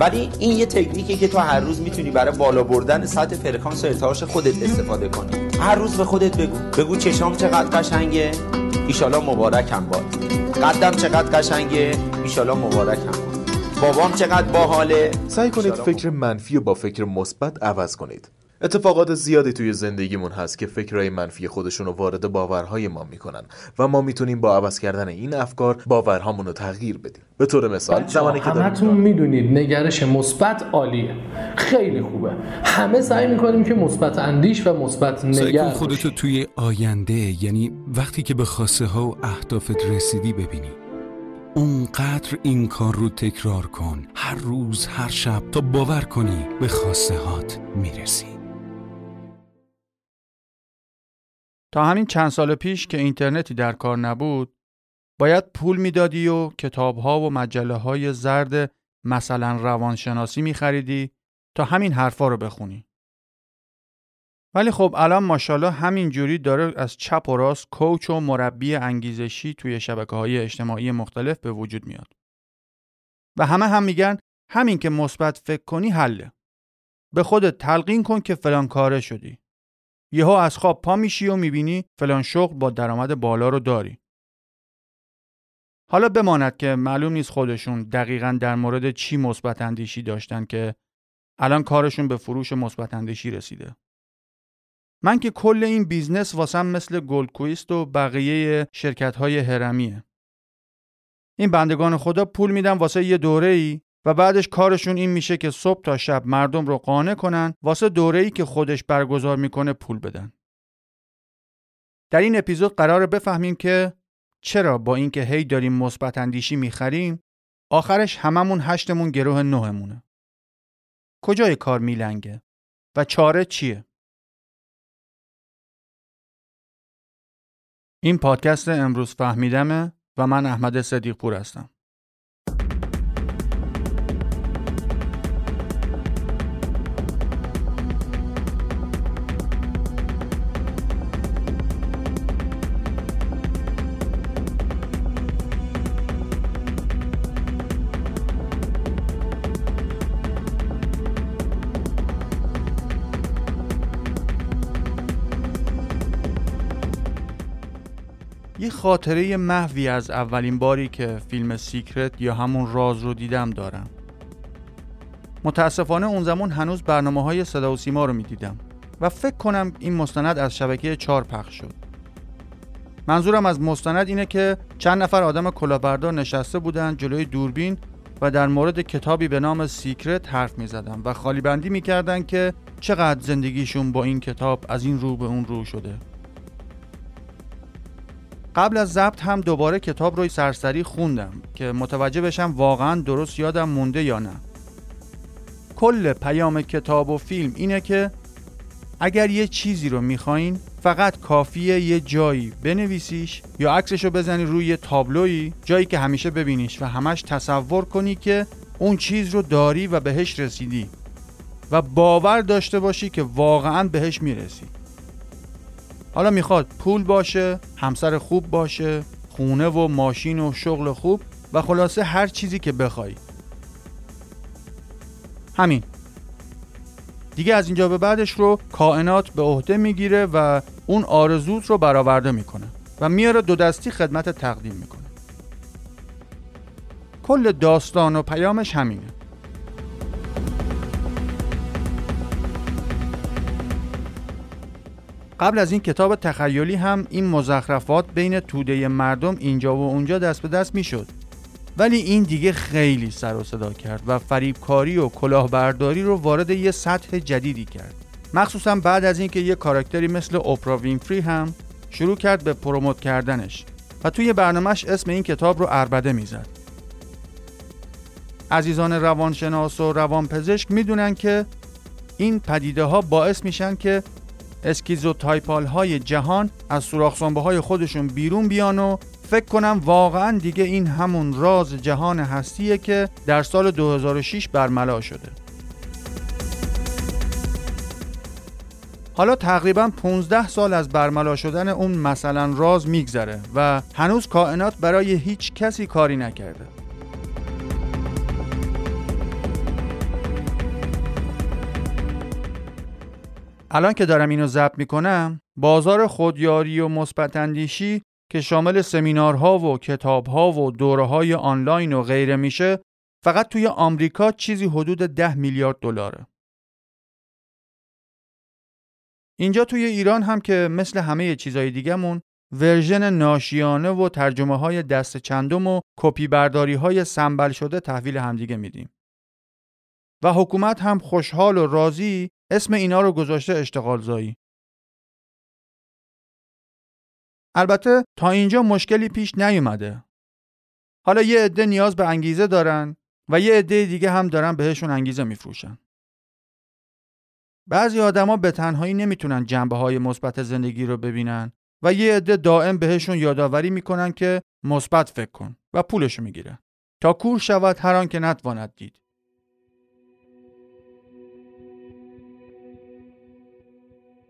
ولی این یه تکنیکی که تو هر روز می‌تونی برای بالا بردن سطح فرکانس و ارتعاش خودت استفاده کنی. هر روز به خودت بگو. بگو چشام چقدر قشنگه. ایشالا مبارکم باد. قدم چقدر قشنگه. ایشالا مبارکم باد. بابام چقدر باحاله. سعی کنید فکر منفی و با فکر مثبت عوض کنید. اتفاقات زیادی توی زندگیمون هست که فکرهای منفی خودشون رو وارد باورهای ما می‌کنن و ما می‌تونیم با عوض کردن این افکار باورهامون رو تغییر بدیم. به طور مثال زمانی که همتون می‌دونید نگرش مثبت عالیه. خیلی خوبه. همه سعی می‌کنیم که مثبت اندیش و مثبت نگر خودتو توی آینده یعنی وقتی که به خواسته ها و اهدافت رسیدی ببینی. اونقدر این کار رو تکرار کن. هر روز هر شب تا باور کنی به خواسته هات می‌رسی. تا همین چند سال پیش که اینترنتی در کار نبود باید پول می‌دادی و کتابها و مجله های زرد مثلا روانشناسی میخریدی تا همین حرفا رو بخونی. ولی خب الان ماشاءالله همین جوری داره از چپ و راست کوچ و مربی انگیزشی توی شبکه های اجتماعی مختلف به وجود میاد. و همه هم میگن همین که مثبت فکر کنی حله. به خودت تلقین کن که فلان کاره شدی. یهو از خواب پا میشی و می‌بینی فلان شغل با درآمد بالا رو داری. حالا بماند که معلوم نیست خودشون دقیقا در مورد چی مثبت اندیشی داشتن که الان کارشون به فروش مثبت اندیشی رسیده. من که کل این business واسم مثل GoldQuest و بقیه شرکت های هرمیه. این بندگان خدا پول میدن واسه یه دوره ای و بعدش کارشون این میشه که صبح تا شب مردم رو قانع کنن واسه دوره‌ای که خودش برگزار می‌کنه پول بدن. در این اپیزود قراره بفهمیم که چرا با اینکه هی داریم مثبت اندیشی می‌خریم آخرش هممون هشتمون گروه نهمونه. کجای کار میلنگه و چاره چیه؟ این پادکست امروز فهمیدمه و من احمد صدیق پور هستم. یه خاطره محوی از اولین باری که فیلم Secret یا همون راز رو دیدم دارم. متاسفانه اون زمان هنوز برنامه های صدا و سیما رو می‌دیدم و فکر کنم این مستند از شبکه چار پخش شد. منظورم از مستند اینه که چند نفر آدم کلاهبردار نشسته بودن جلوی دوربین و در مورد کتابی به نام Secret حرف می زدن و خالی بندی می کردن که چقدر زندگیشون با این کتاب از این رو به اون رو شده. قبل از ضبط هم دوباره کتاب روی سرسری خوندم که متوجه بشم واقعا درست یادم مونده یا نه. کل پیام کتاب و فیلم اینه که اگر یه چیزی رو می‌خواین فقط کافیه یه جایی بنویسیش یا عکسشو بزنی روی تابلویی جایی که همیشه ببینیش و همش تصور کنی که اون چیز رو داری و بهش رسیدی و باور داشته باشی که واقعا بهش می‌رسی. حالا می‌خواد پول باشه همسر خوب باشه خونه و ماشین و شغل خوب و خلاصه هر چیزی که بخوای. همین. دیگه از اینجا به بعدش رو کائنات به عهده می‌گیره و اون آرزوت رو برآورده می‌کنه و میاره دو دستی خدمت تقدیم می‌کنه. کل داستان و پیامش همینه. قبل از این کتاب تخیلی هم این مزخرفات بین توده مردم اینجا و اونجا دست به دست می‌شد. ولی این دیگه خیلی سر و صدا کرد و فریبکاری و کلاهبرداری رو وارد یه سطح جدیدی کرد. مخصوصا بعد از اینکه یه کاراکتری مثل اوپرا وینفری هم شروع کرد به پروموت کردنش و توی برنامهش اسم این کتاب رو اربده می‌زد. عزیزان روانشناس و روانپزشک می‌دونن که این پدیده ها باعث میشن که schizotypal های جهان از سوراخ های خودشون بیرون بیان و فکر کنم واقعا دیگه این همون راز جهان هستیه که در سال 2006 برملا شده. حالا تقریبا 15 سال از برملا شدن اون مثلا راز میگذره و هنوز کائنات برای هیچ کسی کاری نکرده. الان که دارم اینو ضبط می‌کنم بازار خودیاری و مثبت اندیشی که شامل سمینارها و کتابها و دوره های آنلاین و غیره میشه فقط توی آمریکا چیزی حدود ده میلیارد دلاره. اینجا توی ایران هم که مثل همه چیزهای دیگهمون version ناشیانه و ترجمه های دست چندم و کپی برداری های سمبل شده تحویل همدیگه میدیم. و حکومت هم خوشحال و راضی اسم اینا رو گذاشته اشتغال زایی. البته تا اینجا مشکلی پیش نیومده. حالا یه عده نیاز به انگیزه دارن و یه عده دیگه هم دارن بهشون انگیزه میفروشن. بعضی آدما به تنهایی نمی‌تونن جنبه های مثبت زندگی رو ببینن و یه عده دائم بهشون یادآوری می‌کنن که مثبت فکر کن و پولش می‌گیره تا کور شود هر آن که نتواند دید.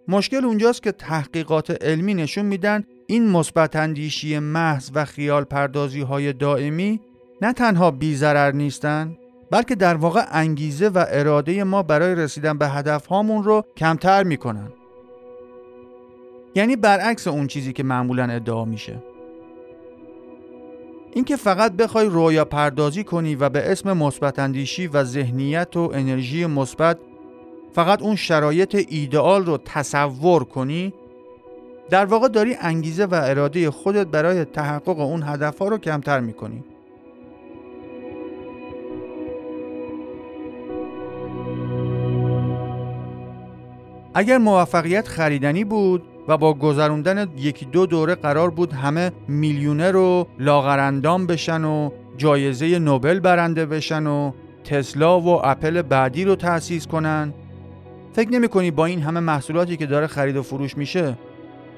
مشکل اونجاست که تحقیقات علمی نشون میدن این مثبت اندیشی محض و خیال پردازی های دائمی نه تنها بی ضرر نیستن بلکه در واقع انگیزه و اراده ما برای رسیدن به هدف هامون رو کمتر می‌کنن. یعنی برعکس اون چیزی که معمولا ادعا میشه. اینکه فقط بخوای رویا پردازی کنی و به اسم مثبت اندیشی و ذهنیت و انرژی مثبت فقط اون شرایط ایدئال رو تصور کنی در واقع داری انگیزه و اراده خودت برای تحقق اون هدفها رو کمتر می‌کنی. اگر موفقیت خریدنی بود و با گذروندن یکی دو دوره قرار بود همه میلیونر و لاغرندام بشن و جایزه نوبل برنده بشن و تسلا و اپل بعدی رو تأسیس کنن فکر نمی کنی با این همه محصولاتی که داره خرید و فروش میشه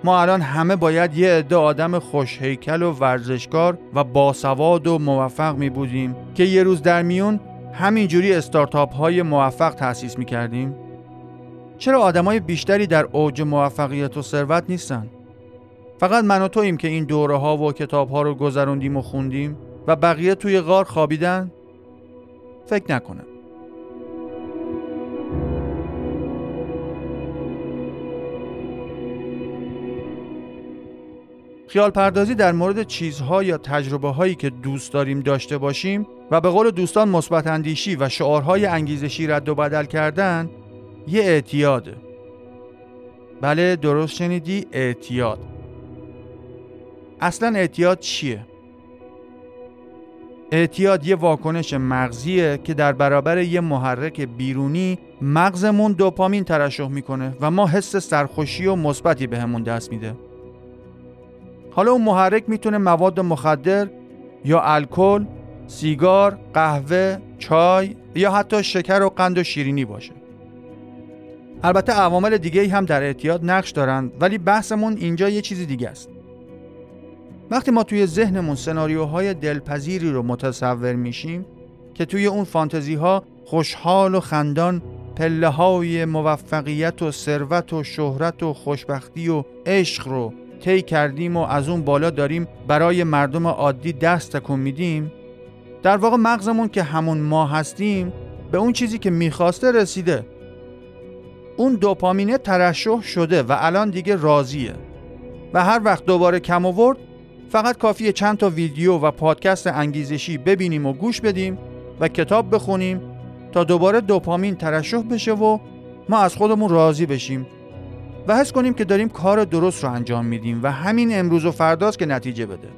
ما الان همه باید یه عده آدم خوشهیکل و ورزشکار و باسواد و موفق می بودیم که یه روز در میون همینجوری استارتاپ های موفق تأسیس می کردیم؟ چرا آدمای بیشتری در اوج موفقیت و ثروت نیستن؟ فقط من و توییم که این دوره ها و کتاب ها رو گذروندیم و خوندیم و بقیه توی غار خوابیدن؟ فکر نکنم. خیال پردازی در مورد چیزها یا تجربه هایی که دوست داریم داشته باشیم و به قول دوستان مثبت اندیشی و شعارهای انگیزشی رد و بدل کردن یه اعتیاده. بله درست شنیدی اعتیاد. اصلا اعتیاد چیه؟ اعتیاد یه واکنش مغزیه که در برابر یه محرک بیرونی مغزمون دوپامین ترشح می‌کنه و ما حس سرخوشی و مثبتی بهمون دست میده. حالا اون محرک می‌تونه مواد مخدر یا الکل، سیگار، قهوه، چای یا حتی شکر و قند و شیرینی باشه. البته عوامل دیگه هم در اعتیاد نقش دارند ولی بحثمون اینجا یه چیزی دیگه است. وقتی ما توی ذهنمون سناریوهای دلپذیری رو متصور میشیم که توی اون فانتزی ها خوشحال و خندان پله های موفقیت و ثروت و شهرت و خوشبختی و عشق رو طی کردیم و از اون بالا داریم برای مردم عادی دست تکون میدیم؟ در واقع مغزمون که همون ما هستیم به اون چیزی که می‌خواسته رسیده. اون دوپامینه ترشح شده و الان دیگه راضیه. و هر وقت دوباره کم آورد فقط کافیه چند تا ویدیو و پادکست انگیزشی ببینیم و گوش بدیم و کتاب بخونیم تا دوباره دوپامین ترشح بشه و ما از خودمون راضی بشیم. و حس کنیم که داریم کار درست رو انجام میدیم و همین امروز و فرداست که نتیجه بده.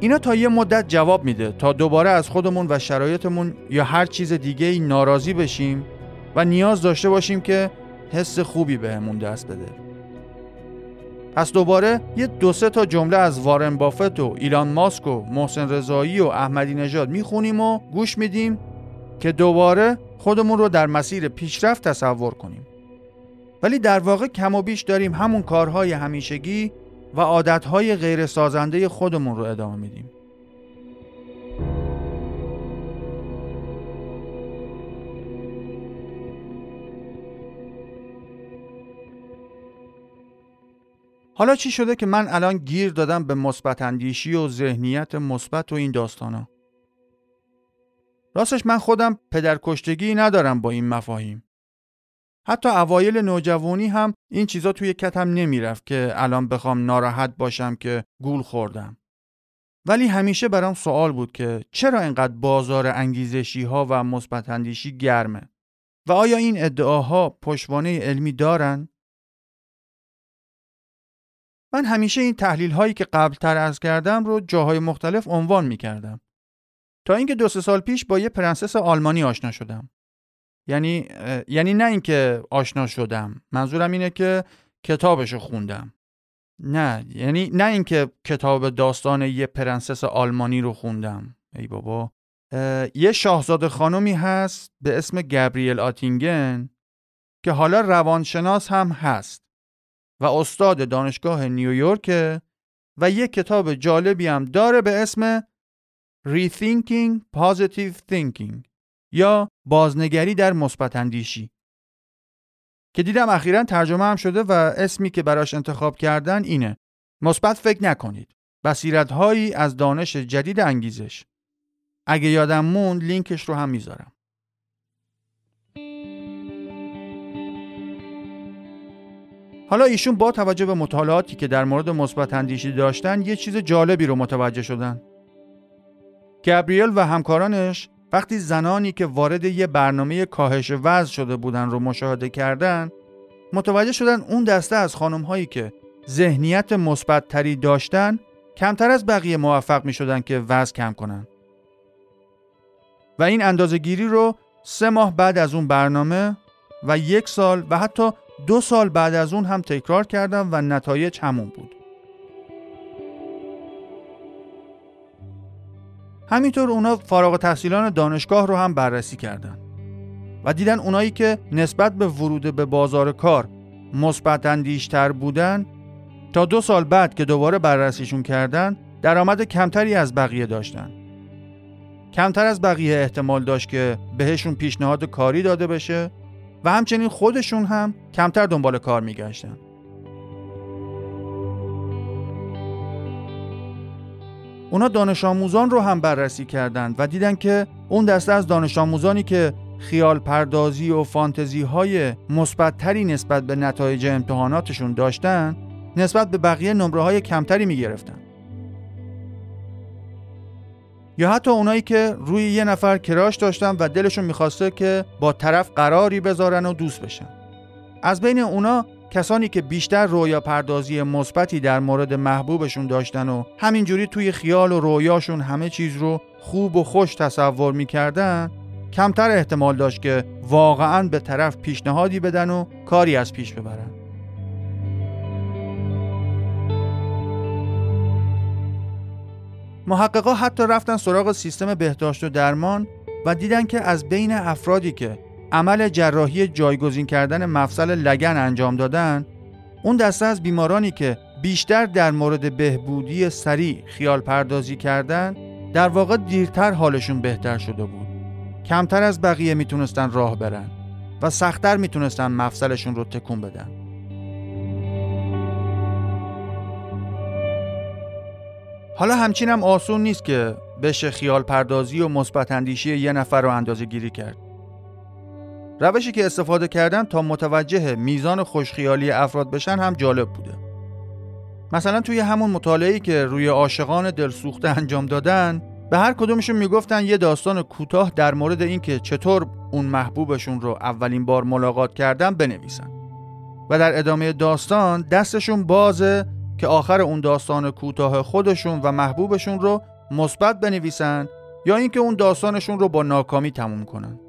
اینا تا یه مدت جواب میده تا دوباره از خودمون و شرایطمون یا هر چیز دیگه ای ناراضی بشیم و نیاز داشته باشیم که حس خوبی بهمون دست بده. پس دوباره یه دو سه تا جمله از وارن بافت و ایلان ماسک و محسن رضایی و احمدی نژاد می‌خونیم و گوش میدیم که دوباره خودمون رو در مسیر پیشرفت تصور کنیم. ولی در واقع کم و بیش داریم همون کارهای همیشگی و عادتهای غیر سازنده خودمون رو ادامه میدیم. حالا چی شده که من الان گیر دادم به مثبت اندیشی و ذهنیت مثبت و این داستانا؟ راستش من خودم پدرکشتگی ندارم با این مفاهیم حتی اوایل نوجوانی هم این چیزا توی کتم نمی‌رفت که الان بخوام ناراحت باشم که گول خوردم. ولی همیشه برام سوال بود که چرا اینقدر بازار انگیزشی ها و مثبت اندیشی گرمه و آیا این ادعاها پشتوانه علمی دارن؟ من همیشه این تحلیل هایی که قبل تر از کردم رو جاهای مختلف عنوان می کردم. تا اینکه دو سه سال پیش با یه پرنسس آلمانی آشنا شدم. یعنی یعنی نه اینکه آشنا شدم. منظورم اینه که کتابشو خوندم. نه یعنی نه اینکه کتاب داستان یه پرنسس آلمانی رو خوندم. ای بابا یه شاهزاده خانمی هست به اسم گابریل آتینگن که حالا روانشناس هم هست و استاد دانشگاه نیویورک و یه کتاب جالبی هم داره به اسم Rethinking Positive Thinking یا بازنگری در مثبت اندیشی که دیدم اخیرا ترجمه هم شده و اسمی که براش انتخاب کردن اینه. مثبت فکر نکنید. بصیرت هایی از دانش جدید انگیزش. اگه یادم موند لینکش رو هم می‌ذارم. حالا ایشون با توجه به مطالعاتی که در مورد مثبت اندیشی داشتن یه چیز جالبی رو متوجه شدن. گابریل و همکارانش وقتی زنانی که وارد یه برنامه کاهش وزن شده بودن رو مشاهده کردن متوجه شدن اون دسته از خانم هایی که ذهنیت مثبت تری داشتن کمتر از بقیه موفق می شدن که وزن کم کنن. و این اندازه گیری رو سه ماه بعد از اون برنامه و یک سال و حتی دو سال بعد از اون هم تکرار کردم و نتایج همون بود. همینطور اونا فارغ تحصیلان دانشگاه رو هم بررسی کردن و دیدن اونایی که نسبت به ورود به بازار کار مثبت اندیشتر بودن تا دو سال بعد که دوباره بررسیشون کردن درآمد کمتری از بقیه داشتن کمتر از بقیه احتمال داشت که بهشون پیشنهاد کاری داده بشه و همچنین خودشون هم کمتر دنبال کار میگشتن. اونا دانش آموزان رو هم بررسی کردند و دیدن که اون دسته از دانش آموزانی که خیال پردازی و فانتزی های مثبتتری نسبت به نتایج امتحاناتشون داشتن نسبت به بقیه نمره های کمتری می گرفتن. یا حتی اونایی که روی یه نفر کراش داشتن و دلشون می‌خواسته که با طرف قراری بذارن و دوست بشن از بین اونا کسانی که بیشتر رویا پردازی مثبتی در مورد محبوبشون داشتن و همینجوری توی خیال و رویاشون همه چیز رو خوب و خوش تصور می‌کردن کمتر احتمال داشت که واقعا به طرف پیشنهادی بدن و کاری از پیش ببرن. محققا حتی رفتن سراغ سیستم بهداشت و درمان و دیدن که از بین افرادی که عمل جراحی جایگزین کردن مفصل لگن انجام دادن اون دسته از بیمارانی که بیشتر در مورد بهبودی سریع خیال پردازی کردن در واقع دیرتر حالشون بهتر شده بود کمتر از بقیه می‌تونستن راه برن و سختتر می‌تونستن مفصلشون رو تکون بدن حالا همچین هم آسون نیست که بشه خیال پردازی و مثبت اندیشی یه نفر رو اندازه گیری کرد. روشی که استفاده کردن تا متوجه میزان خوشخیالی افراد بشن هم جالب بوده. مثلا توی همون مطالعه‌ای که روی عاشقان دلسوخته انجام دادن به هر کدومشون می‌گفتن یه داستان کوتاه در مورد اینکه چطور اون محبوبشون رو اولین بار ملاقات کردن بنویسن و در ادامه داستان دستشون بازه که آخر اون داستان کوتاه خودشون و محبوبشون رو مثبت بنویسن یا اینکه اون داستانشون رو با ناکامی تموم کنن.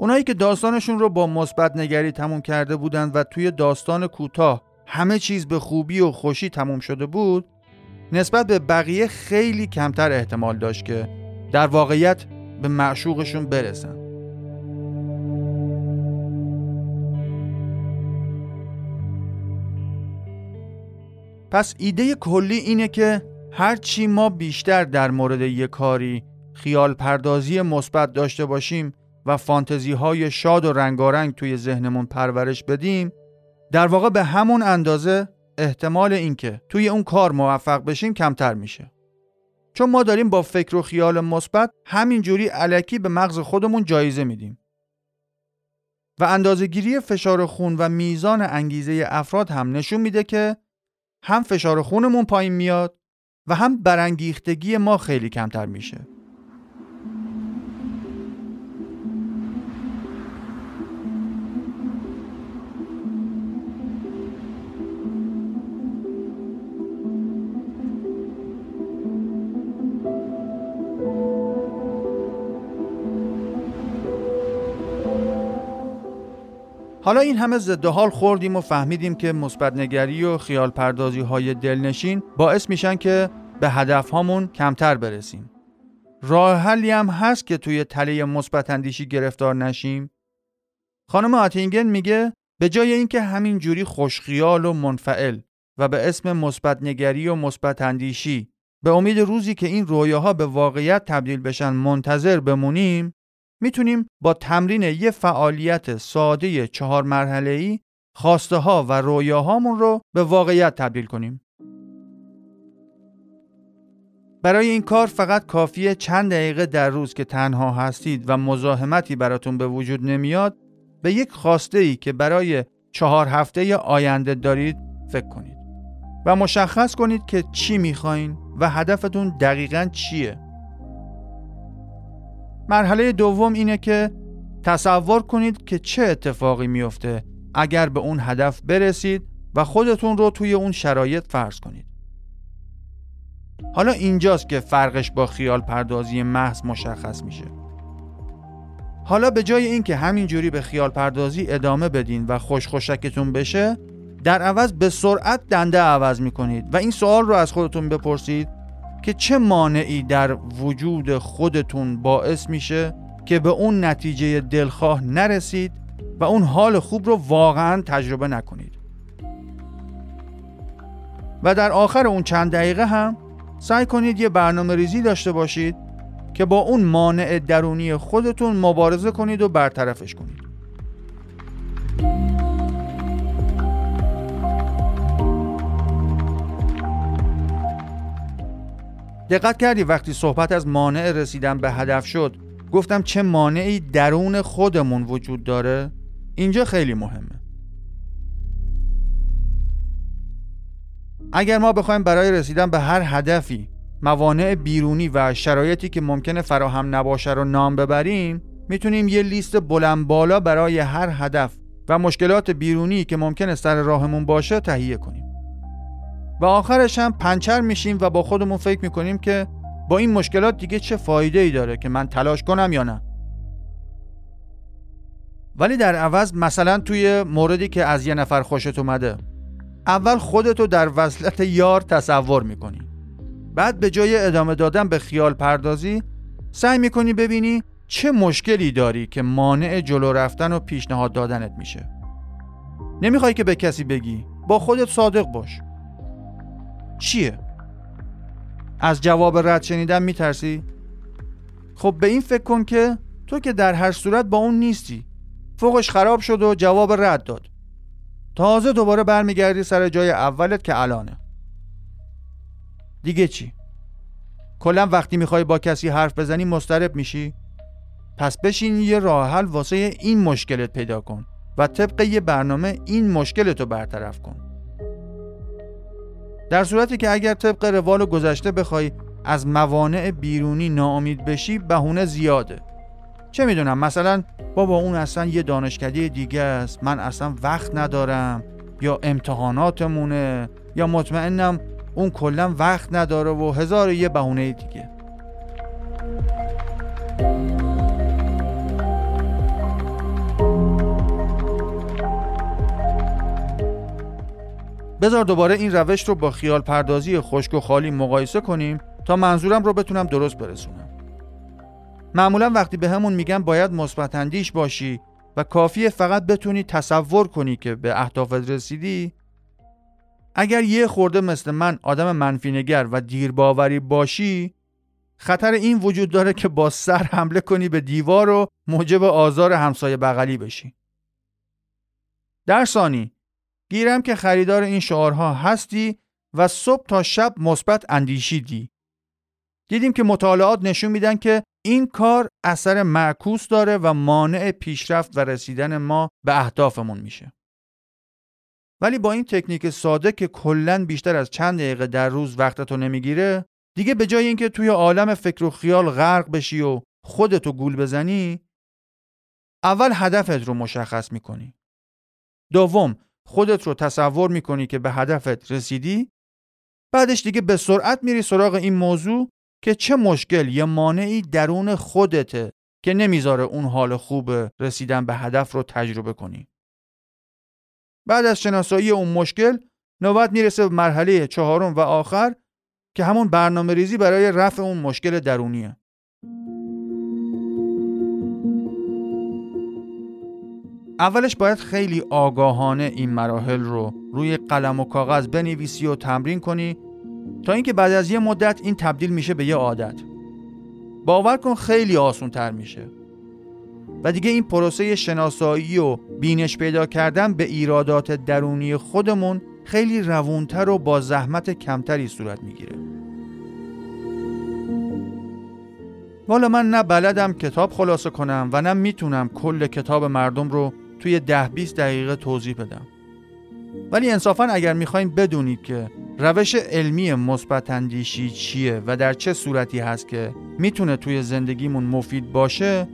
اونایی که داستانشون رو با مثبت نگری تموم کرده بودن و توی داستان کوتاه همه چیز به خوبی و خوشی تموم شده بود نسبت به بقیه خیلی کمتر احتمال داشت که در واقعیت به معشوقشون برسن. پس ایده کلی اینه که هرچی ما بیشتر در مورد یک کاری خیال پردازی مثبت داشته باشیم و فانتزی های شاد و رنگارنگ توی ذهنمون پرورش بدیم در واقع به همون اندازه احتمال اینکه توی اون کار موفق بشیم کمتر میشه چون ما داریم با فکر و خیال مثبت همینجوری علکی به مغز خودمون جایزه میدیم و اندازهگیری فشار خون و میزان انگیزه افراد هم نشون میده که هم فشار خونمون پایین میاد و هم برانگیختگی ما خیلی کمتر میشه. حالا این همه ضد حال خوردیم و فهمیدیم که مثبت نگری و خیال پردازی های دلنشین باعث میشن که به هدف هامون کمتر برسیم. راه حلی هم هست که توی تله مثبت اندیشی گرفتار نشیم. خانم آتینگن میگه به جای اینکه همین جوری خوشخیال و منفعل و به اسم مثبت نگری و مثبت اندیشی به امید روزی که این رویاها به واقعیت تبدیل بشن منتظر بمونیم می‌تونیم با تمرین یه فعالیت ساده چهار مرحله ای خواسته ها و رویاهامون رو به واقعیت تبدیل کنیم. برای این کار فقط کافیه چند دقیقه در روز که تنها هستید و مزاحمتی براتون به وجود نمیاد به یک خواسته ای که برای چهار هفته آینده دارید فکر کنید و مشخص کنید که چی می‌خواین و هدفتون دقیقا چیه مرحله دوم اینه که تصور کنید که چه اتفاقی میفته اگر به اون هدف برسید و خودتون رو توی اون شرایط فرض کنید. حالا اینجاست که فرقش با خیال پردازی محض مشخص میشه. حالا به جای اینکه همینجوری به خیال پردازی ادامه بدین و خوش خوشکتون بشه در عوض به سرعت دنده عوض می‌کنید و این سوال رو از خودتون بپرسید که چه مانعی در وجود خودتون باعث میشه که به اون نتیجه دلخواه نرسید و اون حال خوب رو واقعا تجربه نکنید. و در آخر اون چند دقیقه هم سعی کنید یه برنامه ریزی داشته باشید که با اون مانع درونی خودتون مبارزه کنید و برطرفش کنید. دقت کردی وقتی صحبت از مانع رسیدن به هدف شد گفتم چه مانعی درون خودمون وجود داره؟ اینجا خیلی مهمه. اگر ما بخوایم برای رسیدن به هر هدفی موانع بیرونی و شرایطی که ممکنه فراهم نباشه رو نام ببریم می‌تونیم یه لیست بلند بالا برای هر هدف و مشکلات بیرونی که ممکنه سر راهمون باشه تهیه کنیم. و آخرش هم پنچر میشیم و با خودمون فکر می‌کنیم که با این مشکلات دیگه چه فایده ای داره که من تلاش کنم یا نه. ولی در عوض مثلا توی موردی که از یه نفر خوشت اومده اول خودتو در وصلت یار تصور می‌کنی. بعد به جای ادامه دادن به خیال پردازی سعی می‌کنی ببینی چه مشکلی داری که مانع جلو رفتن و پیشنهاد دادنت میشه. نمی‌خوای که به کسی بگی با خودت صادق باش. چیه؟ از جواب رد شنیدن میترسی؟ خب به این فکر کن که تو که در هر صورت با اون نیستی فوقش خراب شد و جواب رد داد تازه دوباره برمیگردی سر جای اولت که الانه دیگه چی؟ کلا وقتی می‌خوای با کسی حرف بزنی مسترب میشی؟ پس بشین یه راه حل واسه این مشکلت پیدا کن و طبق یه برنامه این مشکلتو برطرف کن در صورتی که اگر طبق روال گذشته بخوای از موانع بیرونی ناامید بشی بهونه زیاده. چه می‌دونم؟ مثلا بابا اون اصلا یه دانشکده دیگه است. من اصلا وقت ندارم. یا امتحاناتمونه. یا مطمئنم اون کلا وقت نداره و هزار یه بهونه دیگه. بذار دوباره این روش رو با خیال پردازی خشک و خالی مقایسه کنیم تا منظورم رو بتونم درست برسونم. معمولا وقتی به همون میگن باید مثبت باشی و کافیه فقط بتونی تصور کنی که به اهدافت رسیدی اگر یه خورده مثل من آدم منفی نگر و دیرباوری باشی خطر این وجود داره که با سر حمله کنی به دیوار و موجب آزار همسایه بغلی بشی. در ثانی گیرم که خریدار این شعارها هستی و صبح تا شب مثبت اندیشیدی. دیدیم که مطالعات نشون میدن که این کار اثر معکوس داره و مانع پیشرفت و رسیدن ما به اهدافمون میشه. ولی با این تکنیک ساده که کلا بیشتر از چند دقیقه در روز وقتتو نمی‌گیره دیگه به جای اینکه توی عالم فکر و خیال غرق بشی و خودتو گول بزنی اول هدفت رو مشخص می‌کنی دوم خودت رو تصور می‌کنی که به هدفت رسیدی؟ بعدش دیگه به سرعت میری سراغ این موضوع که چه مشکل یا مانعی درون خودته که نمی‌ذاره اون حال خوب رسیدن به هدف رو تجربه کنی. بعد از شناسایی اون مشکل نوبت می‌رسه به مرحله چهارم و آخر که همون برنامه ریزی برای رفع اون مشکل درونیه. اولش باید خیلی آگاهانه این مراحل رو روی قلم و کاغذ بنویسی و تمرین کنی تا اینکه بعد از یه مدت این تبدیل میشه به یه عادت. باور کن خیلی آسون تر میشه. و دیگه این پروسه شناسایی و بینش پیدا کردن به ایرادات درونی خودمون خیلی روونتر و با زحمت کمتری صورت می‌گیره. والا من نه بلدم کتاب خلاصه کنم و نه می‌تونم کل کتاب مردم رو توی ده 20 دقیقه توضیح بدم. ولی انصافا اگر می‌خوایم بدونید که روش علمی مثبت اندیشی چیه و در چه صورتی هست که می‌تونه توی زندگیمون مفید باشه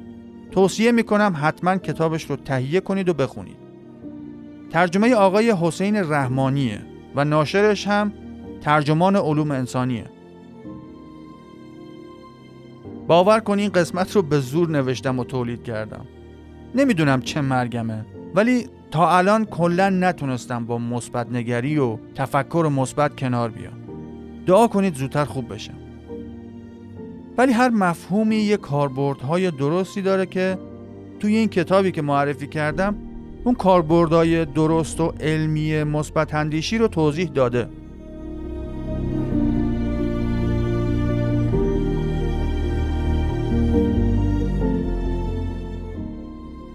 توصیه می‌کنم حتما کتابش رو تهیه کنید و بخونید. ترجمه آقای حسین رحمانیه و ناشرش هم ترجمان علوم انسانیه. باور کن این قسمت رو به زور نوشتم و تولید کردم. نمی‌دونم چه مرگمه ولی تا الان کلا نتونستم با مثبت نگری و تفکر مثبت کنار بیام. دعا کنید زودتر خوب بشم. ولی هر مفهومی یه کاربردهای درستی داره که توی این کتابی که معرفی کردم اون کاربردهای درست و علمی مثبت اندیشی رو توضیح داده.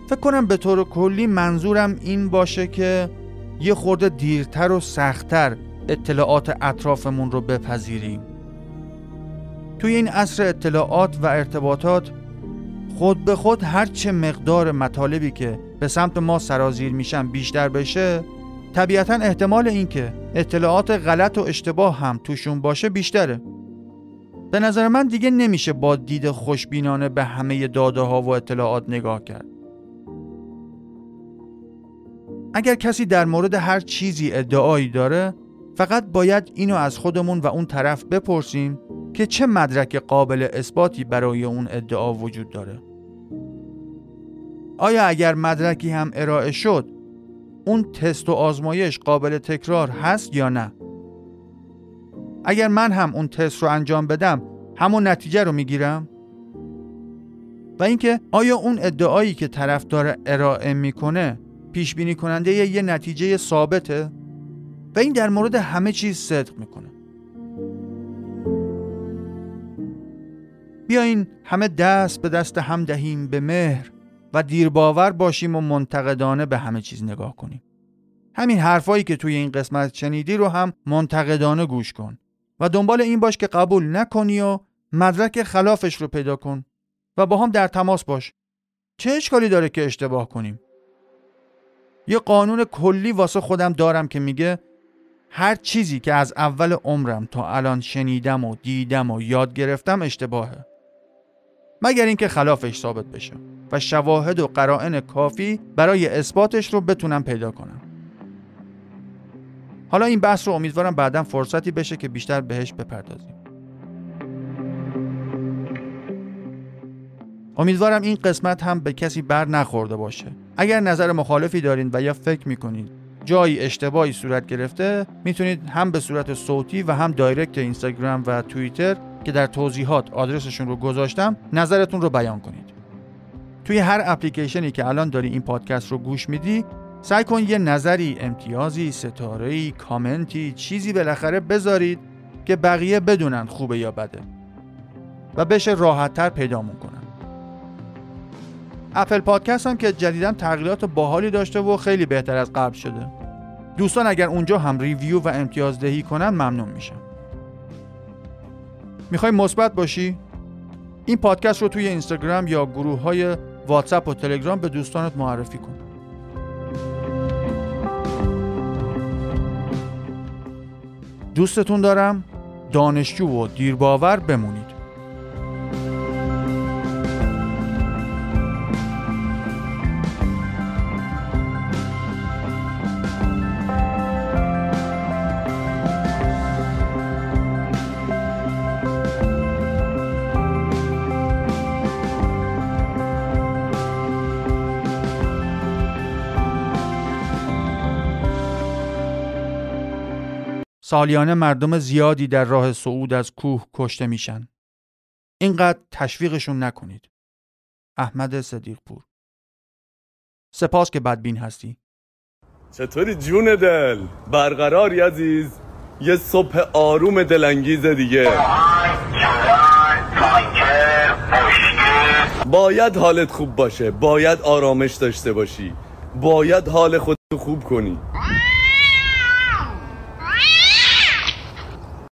فکر کنم به طور کلی منظورم این باشه که یه خورده دیرتر و سختتر اطلاعات اطرافمون رو بپذیریم. توی این عصر اطلاعات و ارتباطات خود به خود هرچه مقدار مطالبی که به سمت ما سرازیر میشن بیشتر بشه طبیعتا احتمال اینکه اطلاعات غلط و اشتباه هم توشون باشه بیشتره. به نظر من دیگه نمیشه با دید خوشبینانه به همه داده ها و اطلاعات نگاه کرد. اگر کسی در مورد هر چیزی ادعایی داره فقط باید اینو از خودمون و اون طرف بپرسیم که چه مدرک قابل اثباتی برای اون ادعا وجود داره. آیا اگر مدرکی هم ارائه شد اون تست و آزمایش قابل تکرار هست یا نه؟ اگر من هم اون تست رو انجام بدم همون نتیجه رو می‌گیرم؟ و اینکه آیا اون ادعایی که طرف داره ارائه می‌کنه پیش بینی کننده یه نتیجه ثابته و این در مورد همه چیز صدق می‌کنه. بیاین همه دست به دست هم دهیم به مهر و دیرباور باشیم و منتقدانه به همه چیز نگاه کنیم. همین حرفایی که توی این قسمت شنیدی رو هم منتقدانه گوش کن و دنبال این باش که قبول نکنی و مدرک خلافش رو پیدا کن و با هم در تماس باش. چه اشکالی داره که اشتباه کنیم؟ یه قانون کلی واسه خودم دارم که میگه هر چیزی که از اول عمرم تا الان شنیدم و دیدم و یاد گرفتم اشتباهه. مگر اینکه خلافش ثابت بشه و شواهد و قرائن کافی برای اثباتش رو بتونم پیدا کنم. حالا این بحث رو امیدوارم بعدا فرصتی بشه که بیشتر بهش بپردازیم. امیدوارم این قسمت هم به کسی بر نخورده باشه. اگر نظر مخالفی دارین و یا فکر می‌کنید جایی اشتباهی صورت گرفته می‌تونید هم به صورت صوتی و هم دایرکت اینستاگرام و توییتر که در توضیحات آدرسشون رو گذاشتم نظرتون رو بیان کنید. توی هر اپلیکیشنی که الان داری این پادکست رو گوش میدی سعی کن یه نظری امتیازی ستاره‌ای کامنتی چیزی بالاخره بذارید که بقیه بدونن خوبه یا بده و بشه راحتتر پیدامون کنن. اپل پادکست هم که جدیدا تغییرات باحالی داشته و خیلی بهتر از قبل شده. دوستان اگر اونجا هم ریویو و امتیازدهی کنن ممنون میشم. می‌خوای مثبت باشی؟ این پادکست رو توی اینستاگرام یا گروه های واتساپ و تلگرام به دوستانت معرفی کن. دوستتون دارم. دانشجو و دیرباور بمونید. سالیانه مردم زیادی در راه صعود از کوه کشته میشن. اینقدر تشویقشون نکنید. احمد صدیق پور سپاس که بدبین هستی. چطوری جون دل؟ برقراری عزیز؟ یه صبح آروم دلانگیز دیگه باید حالت خوب باشه باید آرامش داشته باشی باید حال خودتو خوب کنی